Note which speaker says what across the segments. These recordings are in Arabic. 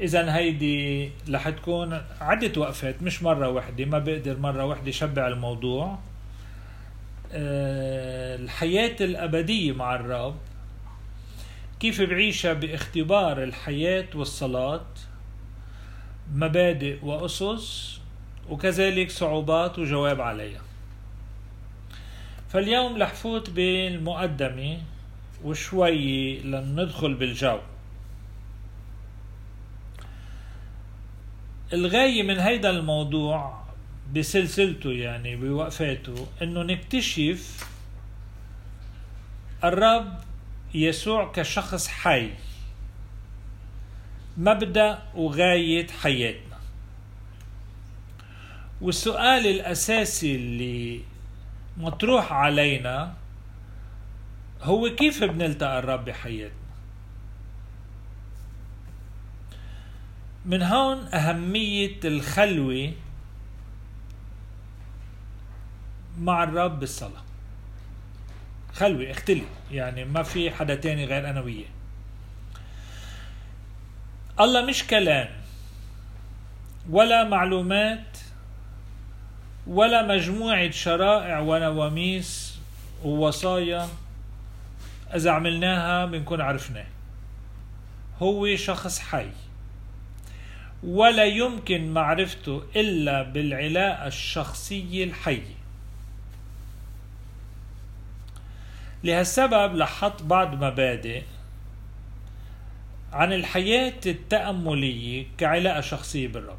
Speaker 1: اذا هيدي رح تكون عدة وقفات مش مرة واحدة ما بقدر مرة واحدة شبع الموضوع. آه، الحياة الأبدية مع الرب كيف بعيشها باختبار الحياة والصلاة مبادئ وأسس وكذلك صعوبات وجواب عليها. فاليوم رح فوت بالمقدمة وشوي لندخل بالجو. الغاية من هيدا الموضوع بسلسلته يعني بوقفاته إنه نكتشف الرب يسوع كشخص حي مبدأ وغاية حياتنا. والسؤال الأساسي اللي مطروح علينا هو كيف بنلتقى الرب بحياتنا؟ من هون أهمية الخلوة مع الرب بالصلاة. خلوة اختلي. يعني ما في حدا تاني غير أنا وياه. الله مش كلام ولا معلومات ولا مجموعة شرائع ونواميس ووصايا إذا عملناها بنكون عرفناه. هو شخص حي. ولا يمكن معرفته إلا بالعلاقة الشخصية الحية لهالسبب لحط بعض مبادئ عن الحياة التأملية كعلاقة شخصية بالرب.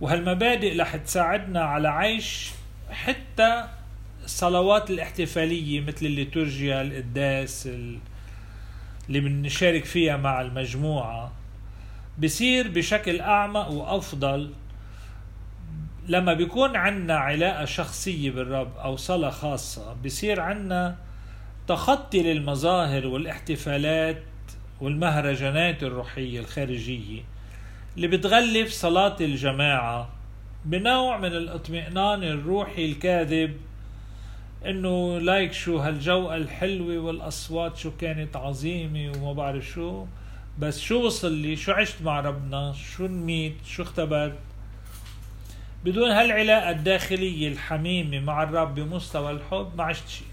Speaker 1: وهالمبادئ رح تساعدنا على عيش حتى الصلوات الاحتفالية مثل الليتورجيا القداس اللي بنشارك فيها مع المجموعة. بصير بشكل أعمق وأفضل لما بيكون عنا علاقة شخصية بالرب أو صلاة خاصة بصير عنا تخطي للمظاهر والاحتفالات والمهرجانات الروحية الخارجية اللي بتغلف صلاة الجماعة بنوع من الاطمئنان الروحي الكاذب إنه لايك شو هالجو الحلوة والأصوات شو كانت عظيمة وما بعرف شو. بس شو وصل لي؟ شو عشت مع ربنا؟ شو نميت؟ شو اختبرت؟ بدون هالعلاقة الداخلية الحميمة مع الرب بمستوى الحب ما عشت شيء.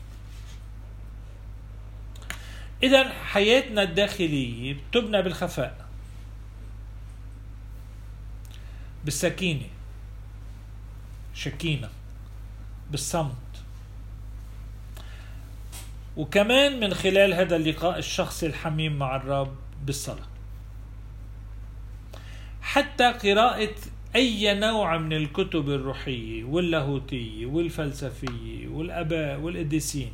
Speaker 1: إذا حياتنا الداخلية بتبنى بالخفاء بالسكينة شكينة بالصمت. وكمان من خلال هذا اللقاء الشخصي الحميم مع الرب بالصلاة. حتى قراءة أي نوع من الكتب الروحية واللاهوتية والفلسفية والأباء والقديسين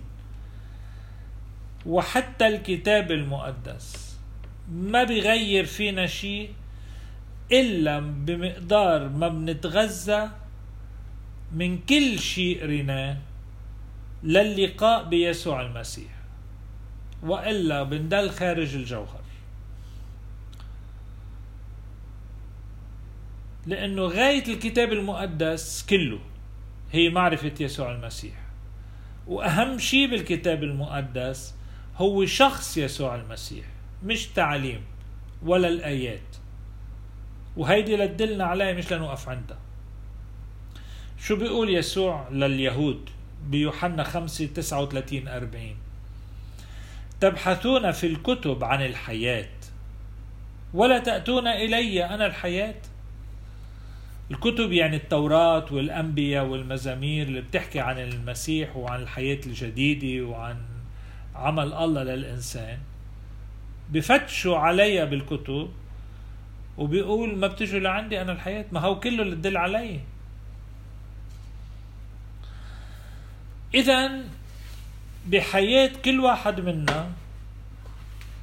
Speaker 1: وحتى الكتاب المقدس ما بيغير فينا شيء إلا بمقدار ما بنتغذى من كل شيء قريناه للقاء بيسوع المسيح وإلا بندل خارج الجوهر. لأنه غاية الكتاب المقدس كله هي معرفة يسوع المسيح. وأهم شيء بالكتاب المقدس هو شخص يسوع المسيح مش تعليم ولا الآيات. وهيدي لتدلنا عليها مش لنوقف عندها. شو بيقول يسوع لليهود؟ بيوحنا 5 39 40 تبحثون في الكتب عن الحياة ولا تأتون إلي أنا الحياة؟ الكتب يعني التوراة والأنبياء والمزامير اللي بتحكي عن المسيح وعن الحياة الجديدة وعن عمل الله للإنسان بفتشوا علي بالكتب وبيقول ما بتجوا لعندي أنا الحياة ما هو كله اللي تدل علي. إذا بحياة كل واحد منا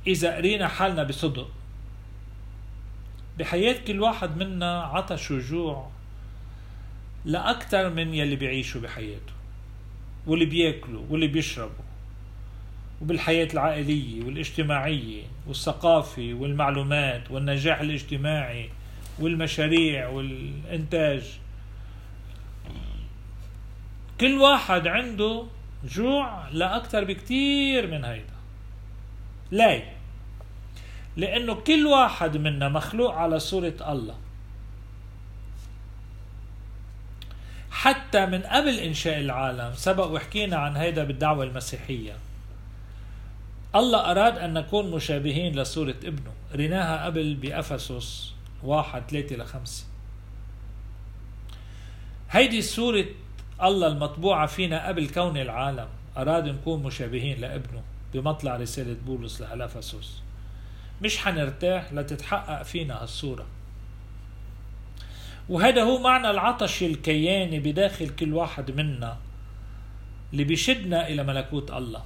Speaker 1: إذا قرينا حالنا بصدق. بحياة كل واحد منا عطش وجوع لأكثر من يلي بيعيشوا بحياته واللي بياكلوا واللي بيشربوا وبالحياة العائلية والاجتماعية والثقافة والمعلومات والنجاح الاجتماعي والمشاريع والإنتاج كل واحد عنده جوع لأكثر بكتير من هيدا ليه؟ لأنه كل واحد منا مخلوق على صورة الله. حتى من قبل إنشاء العالم سبق وحكينا عن هيدا بالدعوة المسيحية. الله أراد أن نكون مشابهين لصورة ابنه. ريناها قبل بأفسس واحد ثلاثة لخمسة هيدي صورة الله المطبوعة فينا قبل كون العالم. أراد نكون مشابهين لابنه بمطلع رسالة بولس لأفسس. مش حنرتاح لتتحقق فينا هالصورة. وهذا هو معنى العطش الكياني بداخل كل واحد منا اللي بيشدنا إلى ملكوت الله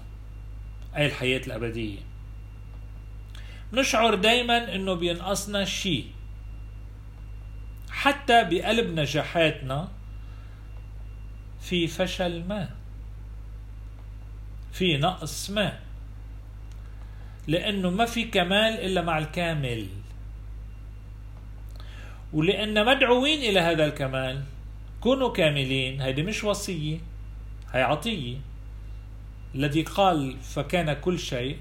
Speaker 1: أي الحياة الأبدية. نشعر دايما إنه بينقصنا شيء. حتى بقلب نجاحاتنا في فشل ما في نقص ما. لأنه ما في كمال إلا مع الكامل. ولأن مدعوين إلى هذا الكمال كونوا كاملين هيدي مش وصية هي عطية. الذي قال فكان كل شيء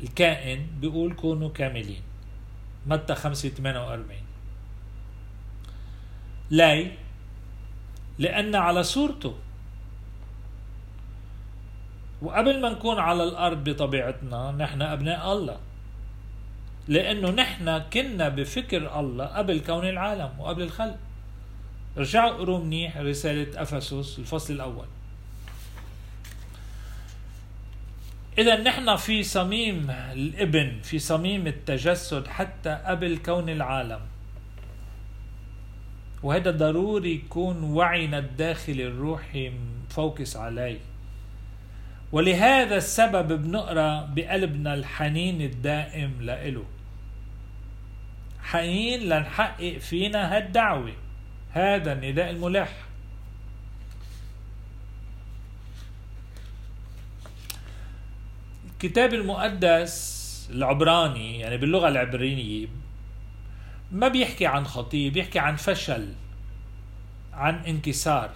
Speaker 1: الكائن بيقول كونوا كاملين. متى 5 48 لي لأن على صورته وقبل ما نكون على الأرض بطبيعتنا نحن أبناء الله. لأنه نحن كنا بفكر الله قبل كون العالم وقبل الخلق. رجعوا قروا منيح رسالة أفسس الفصل الأول. إذا نحن في صميم الإبن في صميم التجسد حتى قبل كون العالم. وهذا ضروري يكون وعينا الداخلي الروحي مفوكس عليه. ولهذا السبب بنقرأ بقلبنا الحنين الدائم لإله. حنين لنحقق فينا هالدعوة هذا النداء الملح. الكتاب المقدس العبراني يعني باللغة العبرانية ما بيحكي عن خطية بيحكي عن فشل عن انكسار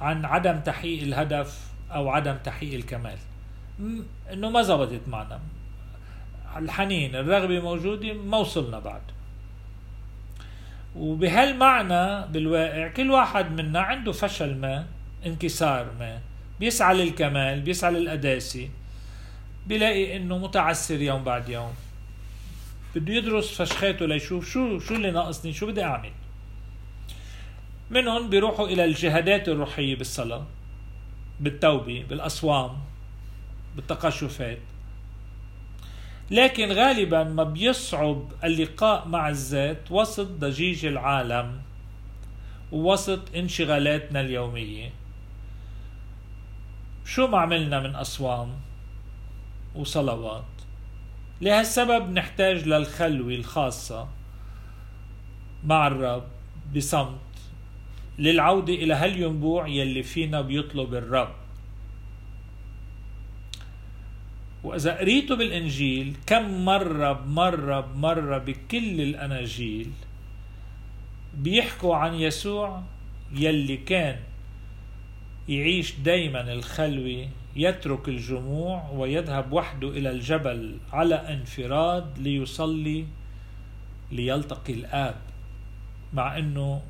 Speaker 1: عن عدم تحقيق الهدف. أو عدم تحقيق الكمال. إنه ما زبطت معنا. الحنين الرغبة موجودة ما وصلنا بعد. وبهالمعنى بالواقع كل واحد منا عنده فشل ما انكسار ما. بيسعى للكمال بيسعى للقداسة. بيلاقي إنه متعسر يوم بعد يوم. بده يدرس فشخاته ليشوف شو شو اللي ناقصني شو بدي أعمل. منهم بيروحوا إلى الجهادات الروحية بالصلاة. بالتوبة بالأصوام بالتقشفات. لكن غالبا ما بيصعب اللقاء مع الذات وسط ضجيج العالم ووسط انشغالاتنا اليومية. شو ما عملنا من أصوام وصلوات. لهالسبب نحتاج للخلوة الخاصة مع الرب بصمت للعودة إلى هالينبوع يلي فينا بيطلب الرب. وإذا قريتوا بالإنجيل كم مرة بمرة بمرة بكل الأناجيل بيحكوا عن يسوع يلي كان يعيش دايما الخلوة يترك الجموع ويذهب وحده إلى الجبل على انفراد ليصلي ليلتقي الآب مع إنه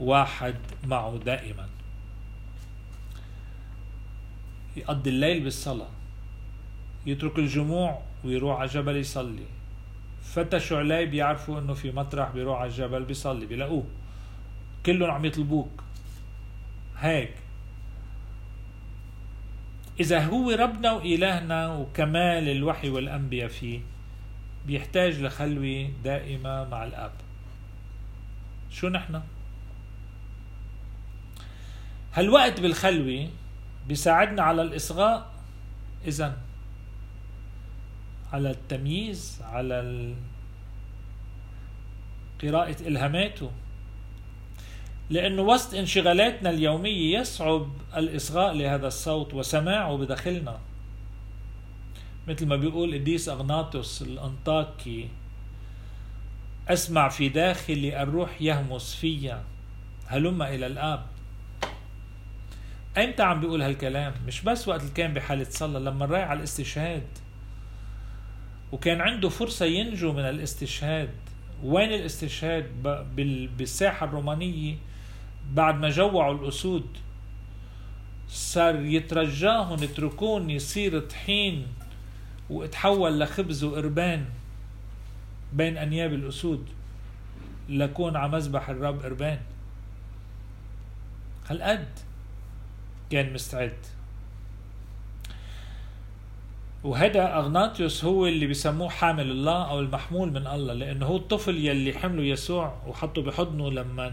Speaker 1: واحد معه دائما. يقضي الليل بالصلاة. يترك الجموع ويروح على الجبل يصلي. فتشوا عليه بيعرفوا إنه في مطرح بيروح على الجبل بيصلي بيلاقوه. كلهم عم يطلبوك. هيك. إذا هو ربنا وإلهنا وكمال الوحي والأنبياء فيه بيحتاج لخلوة دائمة مع الأب. شو نحن؟ هالوقت بالخلوة بيساعدنا على الإصغاء إذا على التمييز على قراءة إلهاماته. لأنه وسط انشغالاتنا اليومية يصعب الإصغاء لهذا الصوت وسماعه بداخلنا. مثل ما بيقول إديس أغناطوس الأنطاكي أسمع في داخلي الروح يهمس فيا. هلم إلى الآب. أيمتى عم بيقول هالكلام مش بس وقت اللي كان بحالة صلاة لما رايح على الاستشهاد. وكان عنده فرصة ينجو من الاستشهاد. وين الاستشهاد؟ بالساحة الرومانية. بعد ما جوعوا الأسود صار يترجاهم يتركون يصير طحين وتحول لخبز وقربان بين أنياب الأسود لكون على مذبح الرب قربان. هالقد كان مستعد. وهذا أغناطيوس هو اللي بسموه حامل الله أو المحمول من الله لأنه هو الطفل يلي حمله يسوع وحطه بحضنه لما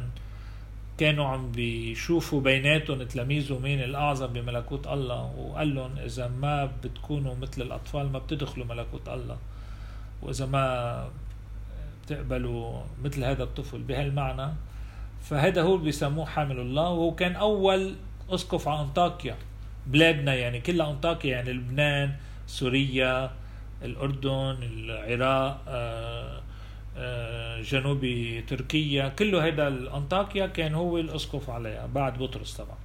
Speaker 1: كانوا عم بيشوفوا بيناتهم تلاميذه مين الأعظم بملكوت الله وقال لهم إذا ما بتكونوا مثل الأطفال ما بتدخلوا ملكوت الله وإذا ما بتقبلوا مثل هذا الطفل بهالمعنى. فهذا هو بيسموه حامل الله وهو كان أول اسقف على انطاكيا بلادنا يعني كلها انطاكيا يعني لبنان سوريا الأردن العراق آه، آه، جنوبي تركيا كله هذا الأنطاكيا كان هو الأسقف عليها. بعد بطرس طبعا.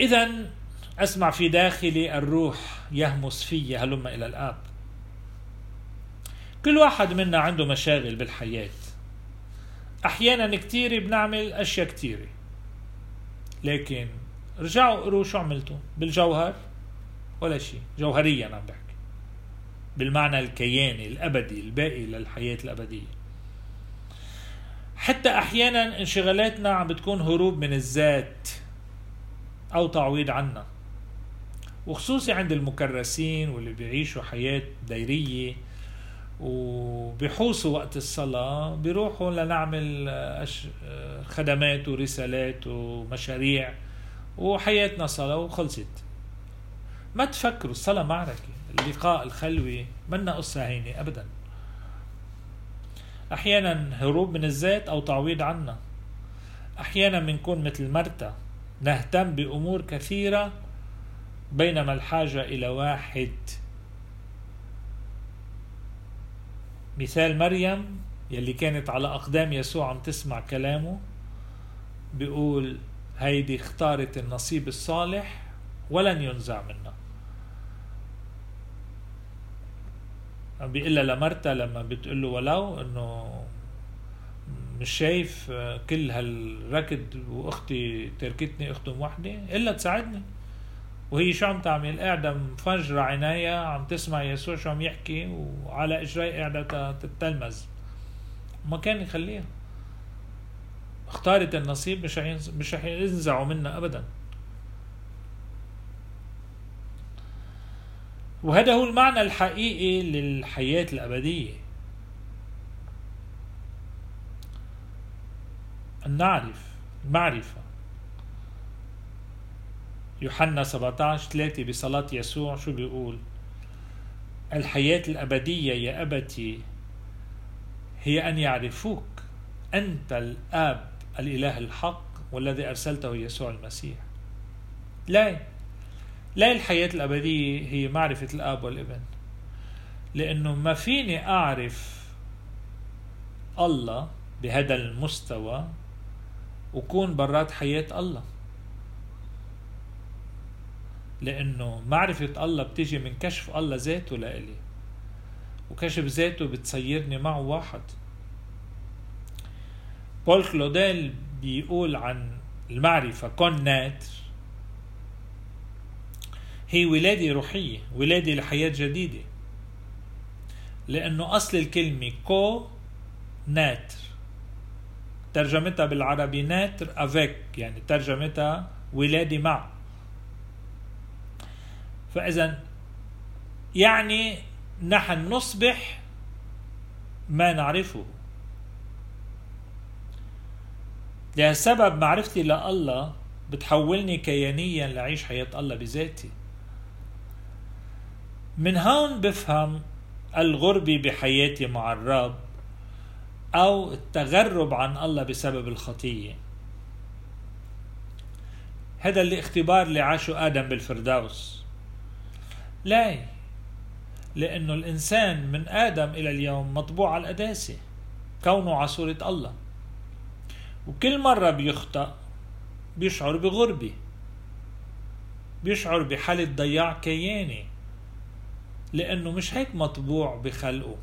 Speaker 1: إذا أسمع في داخلي الروح يهمس في هلم إلى الآب. كل واحد منا عنده مشاغل بالحياة. أحيانا كتير بنعمل أشياء كتيرة. لكن رجعوا قروا شو عملتوا؟ بالجوهر؟ ولا شيء. جوهريا عم بحكي. بالمعنى الكياني الأبدي الباقي للحياة الأبدية. حتى أحيانا انشغالاتنا عم بتكون هروب من الذات أو تعويض عنا. وخصوصي عند المكرسين واللي بيعيشوا حياة دايرية وبيحوسوا وقت الصلاة بيروحوا لنعمل خدمات ورسالات ومشاريع وحياتنا صلاة وخلصت. ما تفكروا الصلاة معركة اللقاء الخلوي منا قصة هينة أبدا. أحيانا هروب من الذات أو تعويض عنا. أحيانا بنكون مثل مرتا نهتم بأمور كثيرة بينما الحاجة إلى واحد مثال مريم يلي كانت على أقدام يسوع عم تسمع كلامه بيقول هيدي اختارت النصيب الصالح ولن ينزع منها عم بيقول لها لمرتا لما بتقول له ولو إنه مش شايف كل هالركض وأختي تركتني أختهم وحدة إلا تساعدني. وهي شو عم تعمل؟ قاعدة مفجرة عناية عم تسمع يسوع شو عم يحكي وعلى إجري قاعدة تتلمذ. ما كان يخليها. اختارت النصيب مش مش رح ينزعوا منا ابدا. وهذا هو المعنى الحقيقي للحياة الأبدية. أن نعرف المعرفة. يوحنا 17 3 بصلاة يسوع شو بيقول؟ الحياة الأبدية يا أبتي هي أن يعرفوك أنت الآب الإله الحق والذي أرسلته يسوع المسيح. لا لا الحياة الأبدية هي معرفة الآب والابن. لأنه ما فيني أعرف الله بهذا المستوى وكون برات حياة الله. لأنه معرفة الله بتيجي من كشف الله ذاته لإلي وكشف ذاته بتصيرني معه واحد. بول كلوديل بيقول عن المعرفة كونات هي ولادة روحية ولادة لحياة جديدة. لأنه أصل الكلمة كو ناتر ترجمتها بالعربي ناتر أفيك يعني ترجمتها ولادة مع فإذا يعني نحن نصبح ما نعرفه. لهالسبب معرفتي لله بتحولني كيانيا لعيش حياة الله بذاتي. من هون بفهم الغربة بحياتي مع الرب أو التغرب عن الله بسبب الخطية. هذا الاختبار اللي عاشه آدم بالفردوس. لا. لأنه الإنسان من آدم إلى اليوم مطبوع على القداسة كونه على صورة الله. وكل مرة بيخطأ بيشعر بغربة. بيشعر بحالة ضياع كياني لأنه مش هيك مطبوع بخلقه.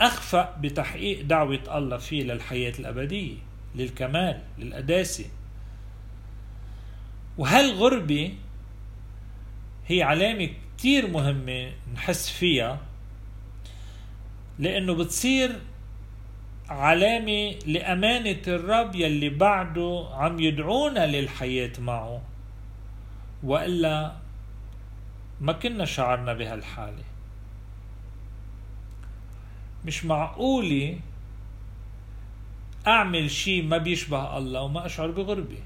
Speaker 1: أخفأ بتحقيق دعوة الله فيه للحياة الأبدية للكمال للقداسة وهالغربة هي علامة كتير مهمة نحس فيها لأنه بتصير علامة لأمانة الرب يلي بعده عم يدعونا للحياة معه. وإلا ما كنا شعرنا بهالحالة. مش معقولة أعمل شيء ما بيشبه الله وما أشعر بغربة.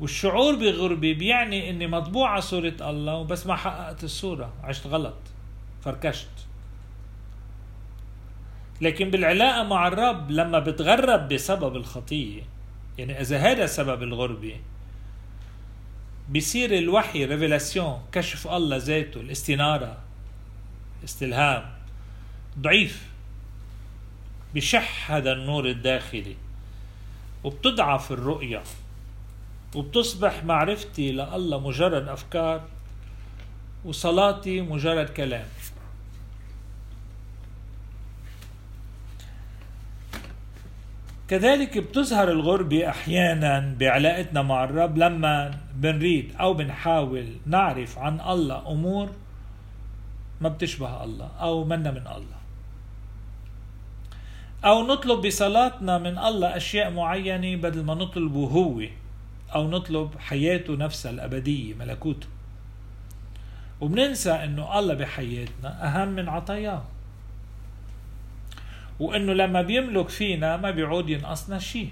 Speaker 1: والشعور بغربة بيعني إني مطبوع على صورة الله وبس ما حققت الصورة عشت غلط. فركشت. لكن بالعلاقة مع الرب لما بتغرب بسبب الخطية يعني إذا هذا سبب الغربة بيصير الوحي ريفيلاسيون كشف الله ذاته الاستنارة استلهام ضعيف. بشح هذا النور الداخلي وبتضعف الرؤية. وبتصبح معرفتي لله مجرد أفكار وصلاتي مجرد كلام. كذلك بتظهر الغربة أحيانا بعلاقتنا مع الرب لما بنريد أو بنحاول نعرف عن الله أمور ما بتشبه الله أو منا من الله. أو نطلب بصلاتنا من الله أشياء معينة بدل ما نطلبه هو. أو نطلب حياته نفسها الأبدية ملكوته. وبننسى أنه الله بحياتنا أهم من عطاياه. وإنه لما بيملك فينا ما بيعود ينقصنا شيء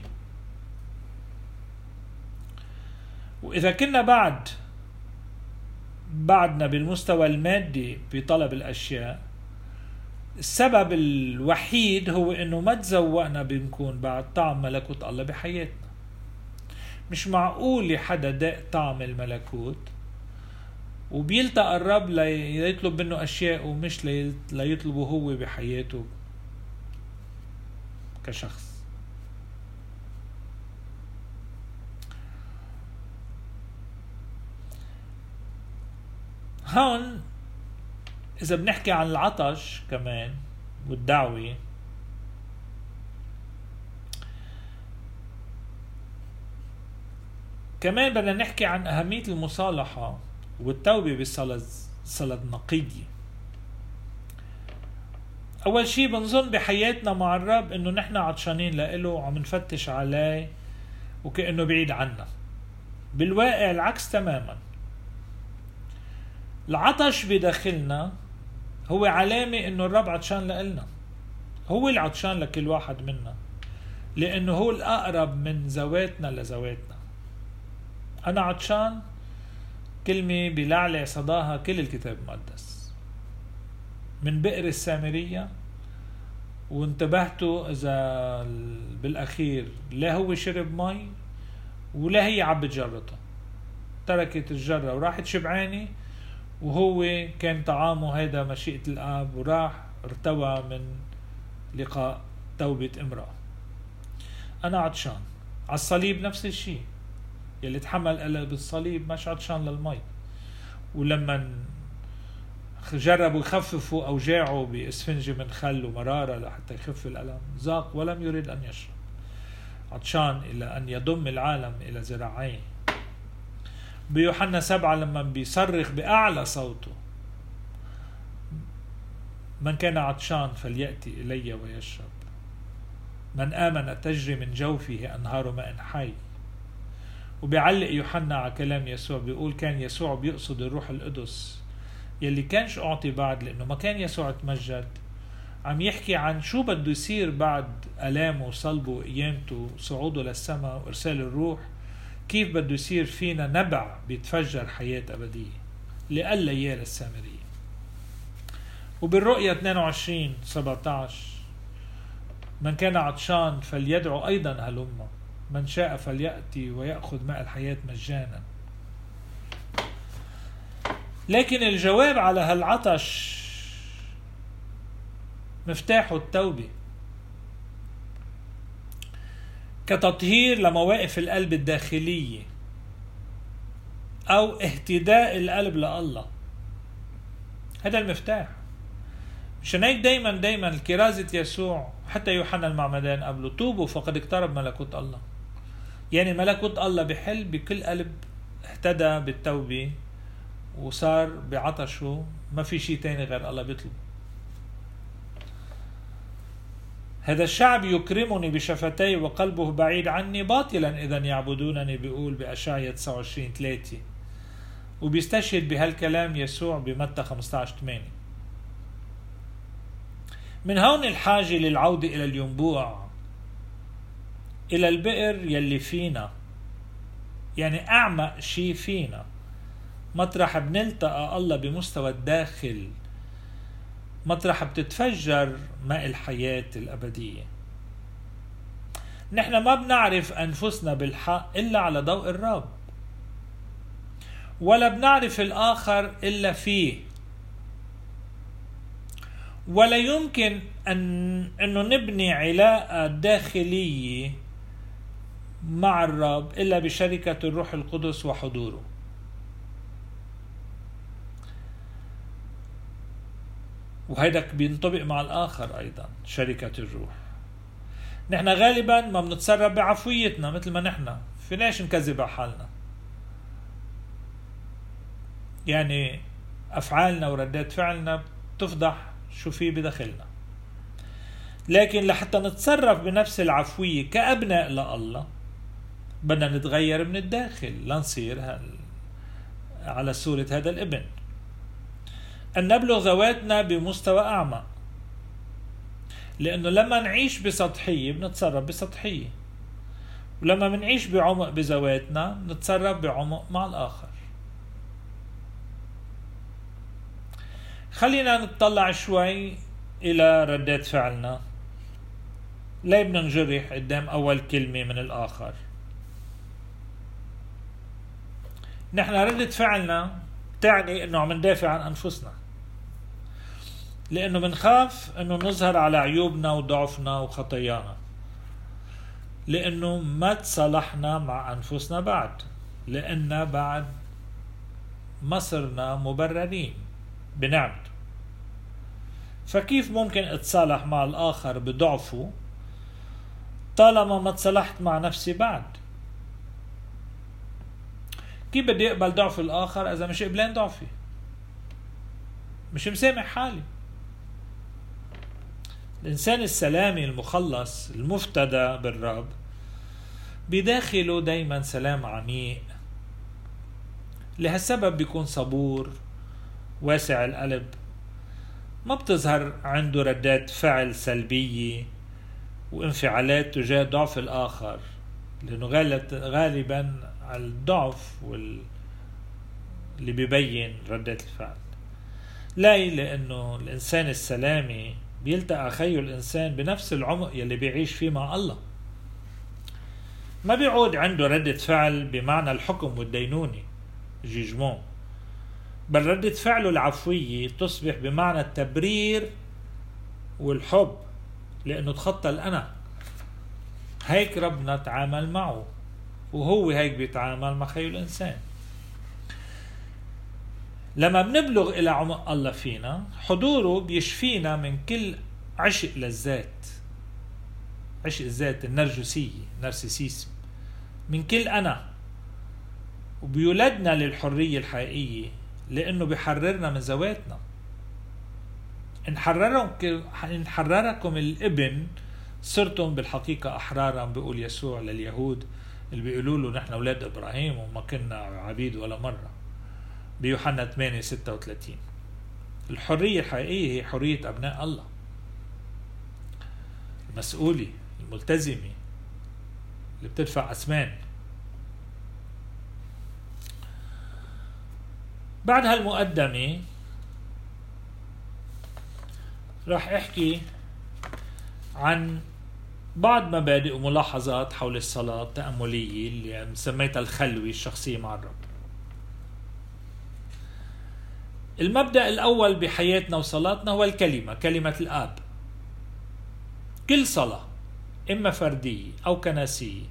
Speaker 1: وإذا كنا بعد بعدنا بالمستوى المادي بطلب الأشياء السبب الوحيد هو إنه ما تزوقنا بنكون بعد طعم ملكوت الله بحياتنا. مش معقول حدا داق طعم الملكوت. وبيلتقى الرب ليطلب منه أشياء ومش ليطلبه هو بحياته كشخص. هون إذا بنحكي عن العطش كمان والدعوة كمان بدنا نحكي عن أهمية المصالحة والتوبة بالصلاة الصلاة النقية أول شيء بنظن بحياتنا مع الرب إنه نحن عطشانين لإله وعم نفتش عليه وكأنه بعيد عنا. بالواقع العكس تماما. العطش بداخلنا هو علامة إنه الرب عطشان لإلنا. هو العطشان لكل واحد منا. لأنه هو الأقرب من ذواتنا لذواتنا. أنا عطشان كلمة بلعلع صداها كل الكتاب المقدس. من بئر السامرية وانتبهتوا إذا بالأخير لا هو شرب مي ولا هي عبت جرتها تركت الجرة وراحت شبعانة وهو كان طعامه هيدا مشيئة الآب وراح ارتوى من لقاء توبة امرأة. أنا عطشان على الصليب نفس الشيء. يلي تحمل بالصليب مش عطشان للمي. ولما جربوا يخففوا أوجاعه بإسفنجة من خل ومرارة لحتى يخف الألم ذاق ولم يريد أن يشرب. عطشان إلى أن يضم العالم إلى ذراعيه. بيوحنا سبعة لما بيصرخ بأعلى صوته من كان عطشان فليأتي إلي ويشرب. من آمن تجري من جوفه أنهار ماء حي. وبيعلق يوحنا على كلام يسوع بيقول كان يسوع بيقصد الروح القدس يلي كانش أعطي بعد لأنه ما كان يسوع تمجد. عم يحكي عن شو بده يصير بعد ألامه وصلبه وقيامته وصعوده للسماء وإرسال الروح. كيف بده يصير فينا نبع بيتفجر حياة أبدية؟ لألا يا السامرية. وبالرؤية 22 17 من كان عطشان فليدعو أيضا هلما من شاء فليأتي ويأخذ ماء الحياة مجانا. لكن الجواب على هالعطش مفتاحه التوبة. كتطهير لمواقف القلب الداخلية أو اهتداء القلب لله. هذا المفتاح. مشان هيك دايما دايما الكرازة يسوع حتى يوحنا المعمدان قبله توبوا فقد اقترب ملكوت الله. يعني ملكوت الله بحل بكل قلب اهتدى بالتوبة وصار بعطشه. ما في شيء تاني غير الله بيطلب. هذا الشعب يكرمني بشفتي وقلبه بعيد عني. باطلا إذا يعبدونني بيقول بأشعية 29 3 وبيستشهد بهالكلام يسوع بمتى 15 8 من هون الحاجة للعودة إلى الينبوع. إلى البئر يلي فينا. يعني أعمق شيء فينا. مطرح بنلتقى الله بمستوى الداخل. مطرح بتتفجر ماء الحياة الأبدية. نحن ما بنعرف أنفسنا بالحق إلا على ضوء الرب. ولا بنعرف الآخر إلا فيه. ولا يمكن أن أنه نبني علاقة داخلية مع الرب إلا بشركة الروح القدس وحضوره. وهيدا بينطبق مع الآخر أيضا شركة الروح. نحن غالبا ما بنتصرف بعفويتنا مثل ما نحن. فيناش نكذب على حالنا؟ يعني أفعالنا وردات فعلنا بتفضح شو في بداخلنا. لكن لحتى نتصرف بنفس العفوية كأبناء لله بدنا نتغير من الداخل لنصير على صورة هذا الابن. أن نبلغ ذواتنا بمستوى أعمى. لأنه لما نعيش بسطحية بنتصرف بسطحية. ولما بنعيش بعمق بذواتنا نتصرف بعمق مع الآخر. خلينا نطلع شوي إلى ردات فعلنا. ليه بدنا نجرح قدام أول كلمة من الآخر. نحن ردة فعلنا تعني إنه عم ندافع عن أنفسنا. لأنه بنخاف إنه نظهر على عيوبنا وضعفنا وخطايانا. لأنه ما تصالحنا مع أنفسنا بعد. لأن بعد ما صرنا مبررين بنعمته فكيف ممكن اتصالح مع الآخر بضعفه طالما ما تصالحت مع نفسي بعد؟ كيف بدي أقبل ضعف الآخر إذا مش قبلان ضعفي؟ مش مسامح حالي. الإنسان السلامي المخلص المفتدى بالرب بداخله دايما سلام عميق. لهالسبب بيكون صبور واسع القلب. ما بتظهر عنده ردات فعل سلبية وانفعالات تجاه ضعف الآخر لأنه غالبا الضعف وال اللي بيبين ردة الفعل. لا لأنه الإنسان السلامي بيلتقى خيه الإنسان بنفس العمق يلي بيعيش فيه مع الله. ما بيعود عنده ردة فعل بمعنى الحكم والدينونة جيجمون بل ردة فعله العفوية تصبح بمعنى التبرير والحب لأنه تخطى الأنا هيك ربنا تعامل معه. وهو هيك بيتعامل مع خيه الإنسان. لما بنبلغ إلى عمق الله فينا حضوره بيشفينا من كل عشق للذات. عشق الذات النرجسية نرسيسيسم. من كل أنا. وبيولدنا للحرية الحقيقية لأنه بيحررنا من ذواتنا. إن حرركم إن حرركم الإبن صرتم بالحقيقة أحرارا بيقول يسوع لليهود. اللي بيقولوا له نحن أولاد إبراهيم وما كنا عبيد ولا مرة. بيوحنا 8 36 الحرية الحقيقية هي حرية أبناء الله. المسؤولة الملتزمة اللي بتدفع أثمان بعد هالمقدمة راح أحكي عن بعض مبادئ وملاحظات حول الصلاة التأملية اللي سميتها الخلوة الشخصية مع الرب. المبدأ الأول بحياتنا وصلاتنا هو الكلمة كلمة الآب. كل صلاة إما فردية أو كنسية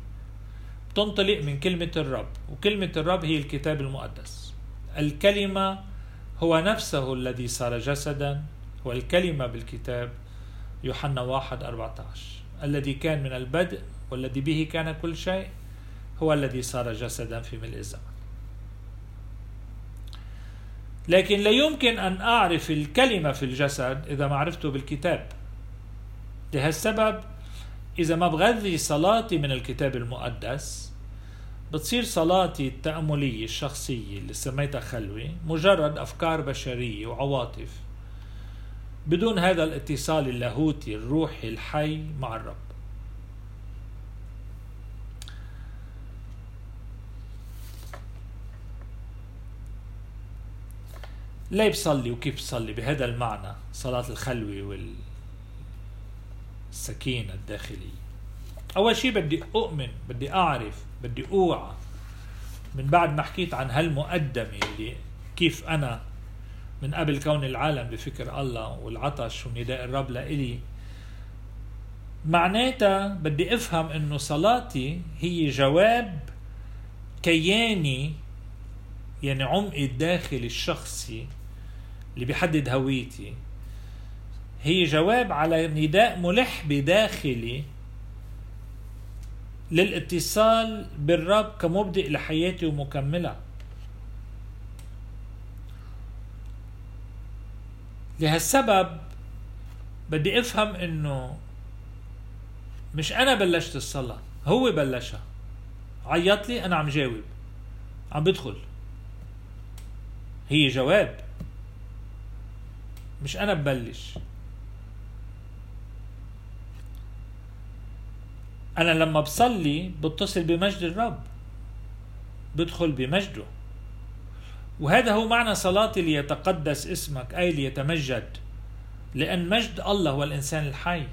Speaker 1: تنطلق من كلمة الرب وكلمة الرب هي الكتاب المقدس. الكلمة هو نفسه الذي صار جسدا هو الكلمة بالكتاب يوحنا واحد أربعة عشر. الذي كان من البدء والذي به كان كل شيء هو الذي صار جسدا في ملء الزمن. لكن لا يمكن أن أعرف الكلمة في الجسد إذا ما عرفته بالكتاب. لهالسبب إذا ما بغذي صلاتي من الكتاب المقدس بتصير صلاتي التأملية الشخصية اللي سميتها خلوي مجرد أفكار بشرية وعواطف. بدون هذا الاتصال اللاهوتي الروحي الحي مع الرب. ليه بصلي وكيف بصلي بهذا المعنى صلاة الخلوة والسكينة الداخلية. أول شيء بدي أؤمن بدي أعرف بدي أوعى. من بعد ما حكيت عن هالمقدمة اللي كيف أنا من قبل كون العالم بفكر الله والعطش ونداء الرب لإلي معناتها بدي أفهم إنه صلاتي هي جواب كياني يعني عمقي الداخلي الشخصي اللي بيحدد هويتي. هي جواب على نداء ملح بداخلي للإتصال بالرب كمبدئ لحياتي ومكملة لهالسبب بدي افهم انه مش أنا بلشت الصلاة هو بلشها. عيط لي أنا عم جاوب. عم بدخل. هي جواب. مش أنا ببلش. أنا لما بصلي بتصل بمجد الرب. بدخل بمجده. وهذا هو معنى صلاتي ليتقدس اسمك أي ليتمجد لأن مجد الله هو الإنسان الحي.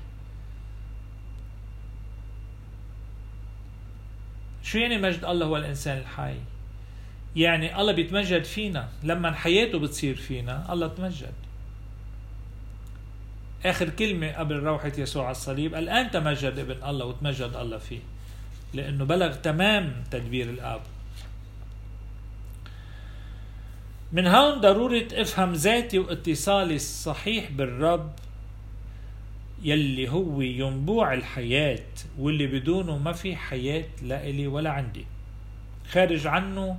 Speaker 1: شو يعني مجد الله هو الإنسان الحي؟ يعني الله بيتمجد فينا. لما حياته بتصير فينا الله تمجد. آخر كلمة قبل روحة يسوع على الصليب الآن تمجد ابن الله وتمجد الله فيه لأنه بلغ تمام تدبير الآب. من هون ضرورة افهم ذاتي واتصالي الصحيح بالرب يلي هو ينبوع الحياة واللي بدونه ما في حياة لا إلي ولا عندي. خارج عنه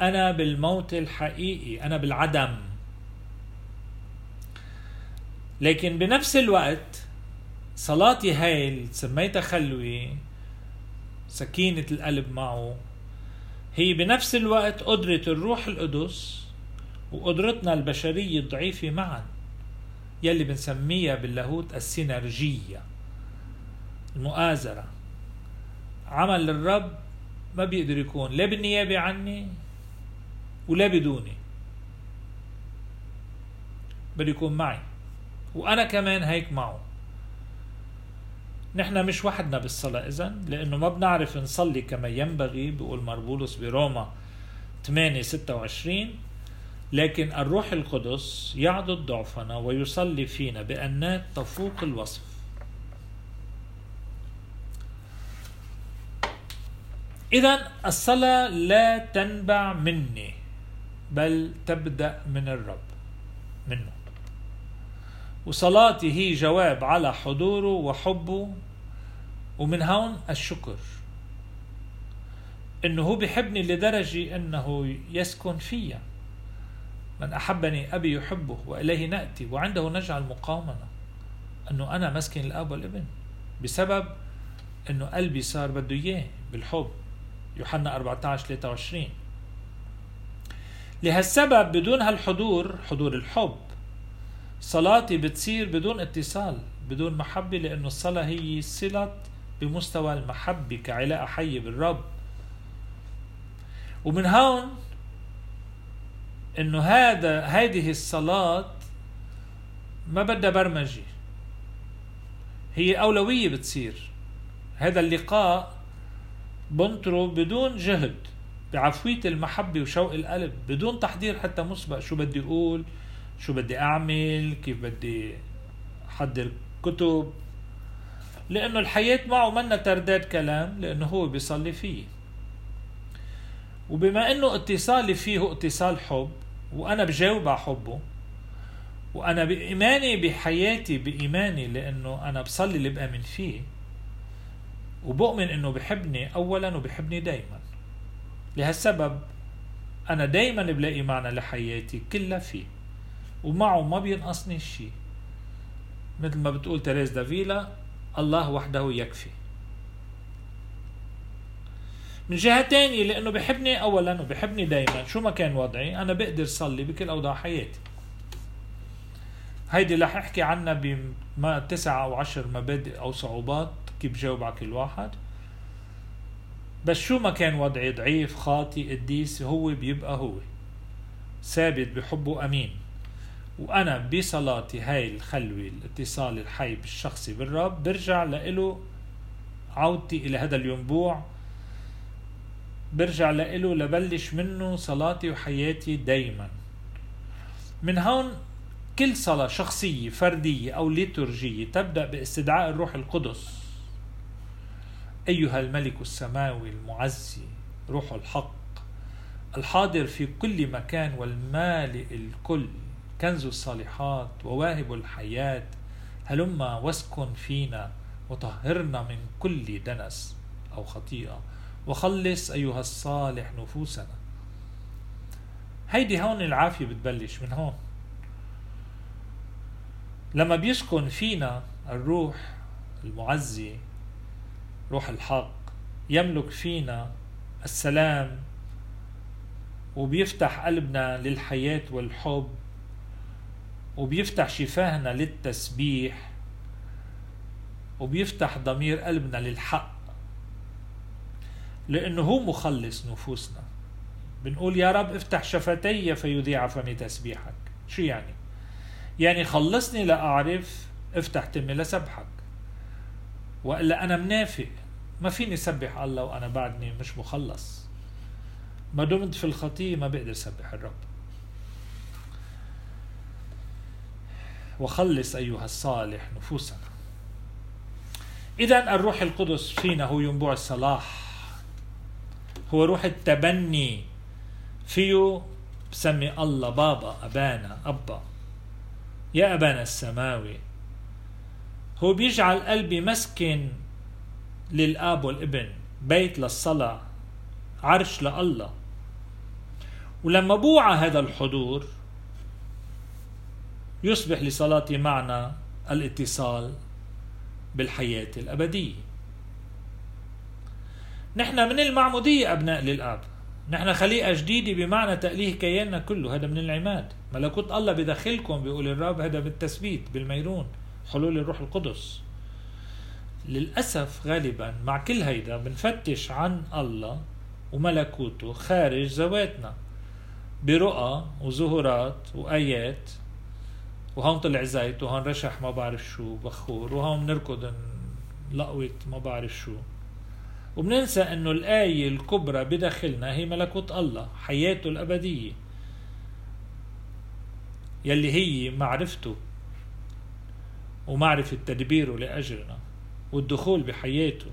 Speaker 1: أنا بالموت الحقيقي أنا بالعدم. لكن بنفس الوقت صلاتي هاي اللي سميتها خلوي سكينة القلب معه هي بنفس الوقت قدرة الروح القدس وقدرتنا البشرية الضعيفة معا يلي بنسميها باللاهوت السينرجية المؤازرة. عمل الرب ما بيقدر يكون لا بالنيابة عني ولا بدوني. بده يكون معي وأنا كمان هيك معه. نحن مش وحدنا بالصلاة إذا لأنه ما بنعرف نصلي كما ينبغي بيقول مربولوس بروما 8 26 لكن الروح القدس يعضد ضعفنا ويصلي فينا بأنات تفوق الوصف. إذا الصلاة لا تنبع مني بل تبدأ من الرب منه. وصلاتي هي جواب على حضوره وحبه ومن هون الشكر. إنه هو بحبني لدرجة إنه يسكن فيا. من أحبني أبي يحبه وإليه نأتي وعنده نجعل مقاومنا أنه أنا مسكن الأب والابن. بسبب أنه قلبي صار بده إياه بالحب. يوحنا 14 23 لهالسبب بدون هالحضور حضور الحب صلاتي بتصير بدون اتصال بدون محبة لأنه الصلاة هي صلة بمستوى المحبة كعلاقة حية بالرب. ومن هون إنه هذا هذه الصلاة ما بدها برمجة. هي أولوية بتصير. هذا اللقاء بنطره بدون جهد بعفوية المحبة وشوق القلب بدون تحضير حتى مسبق. شو بدي أقول؟ شو بدي أعمل؟ كيف بدي أحضر كتب؟ لأنه الحياة معه منا ترداد كلام لأنه هو بيصلي فيه. وبما إنه اتصالي فيه اتصال حب وأنا بجاوب على حبه وأنا بإيماني بحياتي بإيماني لأنه أنا بصلي اللي بآمن فيه وبؤمن إنه بحبني أولا وبحبني دايما. لهالسبب أنا دايما بلاقي معنى لحياتي كلها فيه ومعه ما بينقصني شيء. مثل ما بتقول تريز دافيلا الله وحده يكفي. من جهة تانية لأنه بحبني أولا وبحبني دايما. شو ما كان وضعي أنا بقدر صلي بكل أوضاع حياتي. هيدي رح أحكي عنها بما تسعة أو عشر مبادئ أو صعوبات كيف جاوب على كل واحد. بس شو ما كان وضعي ضعيف خاطي قديس هو بيبقى هو. ثابت بحبه أمين. وأنا بصلاتي هاي الخلوة الاتصال الحي بالشخصي بالرب برجع لإله عودتي إلى هذا الينبوع برجع لإله لبلش منه صلاتي وحياتي دايما. من هون كل صلاة شخصية فردية أو ليتورجية تبدأ باستدعاء الروح القدس. أيها الملك السماوي المعزي روح الحق. الحاضر في كل مكان والمالئ الكل. كنز الصالحات وواهب الحياة. هلما واسكن فينا وطهرنا من كل دنس أو خطيئة. وخلص أيها الصالح نفوسنا. هيدي هون العافية بتبلش من هون. لما بيسكن فينا الروح المعزي روح الحق يملك فينا السلام وبيفتح قلبنا للحياة والحب وبيفتح شفاهنا للتسبيح وبيفتح ضمير قلبنا للحق. لأنه هو مخلص نفوسنا. بنقول يا رب افتح شفتي فيذيع فمي تسبيحك. شو يعني؟ يعني خلصني لأعرف افتح تمي لسبحك. وإلا أنا منافق. ما فيني سبح الله وأنا بعدني مش مخلص. ما دمت في الخطية ما بقدر سبح الرب. وخلص أيها الصالح نفوسنا. إذا الروح القدس فينا هو ينبوع الصلاح. هو روح التبني فيه. بسمي الله بابا أبانا أبا. يا أبانا السماوي. هو بيجعل قلبي مسكن للآب والابن بيت للصلاة عرش لله. ولما بوعى هذا الحضور يصبح لصلاتي معنا الاتصال بالحياة الأبدية. نحن من المعمودية أبناء للآب. نحن خليقة جديدة بمعنى تأليه كياننا كله. هذا من العماد. ملكوت الله بداخلكم بيقول الرب هذا بالتثبيت بالميرون حلول الروح القدس. للأسف غالبا مع كل هيدا بنفتش عن الله وملكوته خارج ذواتنا. برؤى وظهورات وآيات وهون طلع زيت وهون رشح ما بعرف شو بخور وهون نركض لقوة ما بعرف شو. وبننسى إنه الآية الكبرى بداخلنا هي ملكوت الله حياته الأبدية. يلي هي معرفته ومعرفة تدبيره لأجلنا والدخول بحياته.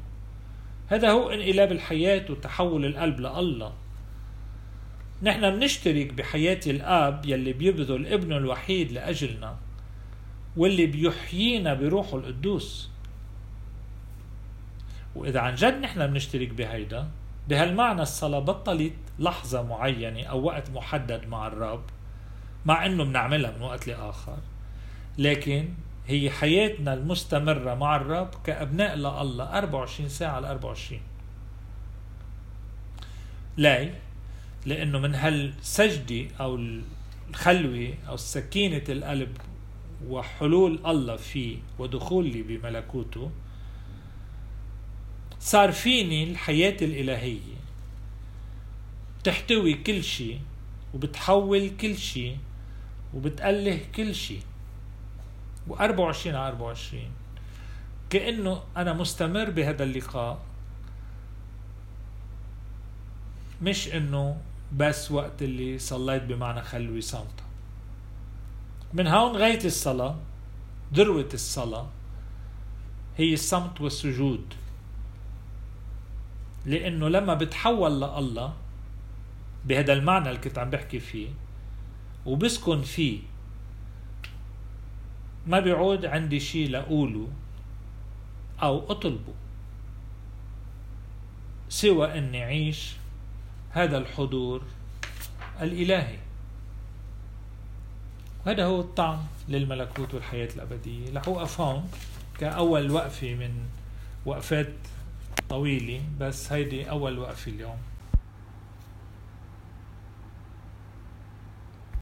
Speaker 1: هذا هو انقلاب الحياة وتحول القلب لله. نحن بنشترك بحياة الآب يلي بيبذل ابنه الوحيد لأجلنا واللي بيحيينا بروحه القدوس. وإذا عن جد نحن بنشترك بهيدا بهالمعنى الصلاة بطلت لحظة معينة أو وقت محدد مع الرب مع أنه بنعملها من وقت لآخر. لكن هي حياتنا المستمرة مع الرب كأبناء لله 24 ساعة على 24 لاي لأنه من هالسجدة أو الخلوة أو سكينة القلب وحلول الله فيه ودخولي بملكوته صار فيني الحياة الإلهية. بتحتوي كل شيء وبتحول كل شيء وبتأله كل شيء. و24 على 24 كأنه أنا مستمر بهذا اللقاء. مش إنه بس وقت اللي صليت بمعنى خلوي صامتة من هون غاية الصلاة ذروة الصلاة هي الصمت والسجود. لأنه لما بتحول لله بهذا المعنى اللي كنت عم بحكي فيه وبسكن فيه ما بيعود عندي شيء لأقوله أو أطلبه. سوى أني أعيش هذا الحضور الإلهي. هذا هو الطعم للملكوت والحياة الأبدية. رح أوقف هون كأول وقفة من وقفات طويلة بس هيدي أول وقفة اليوم.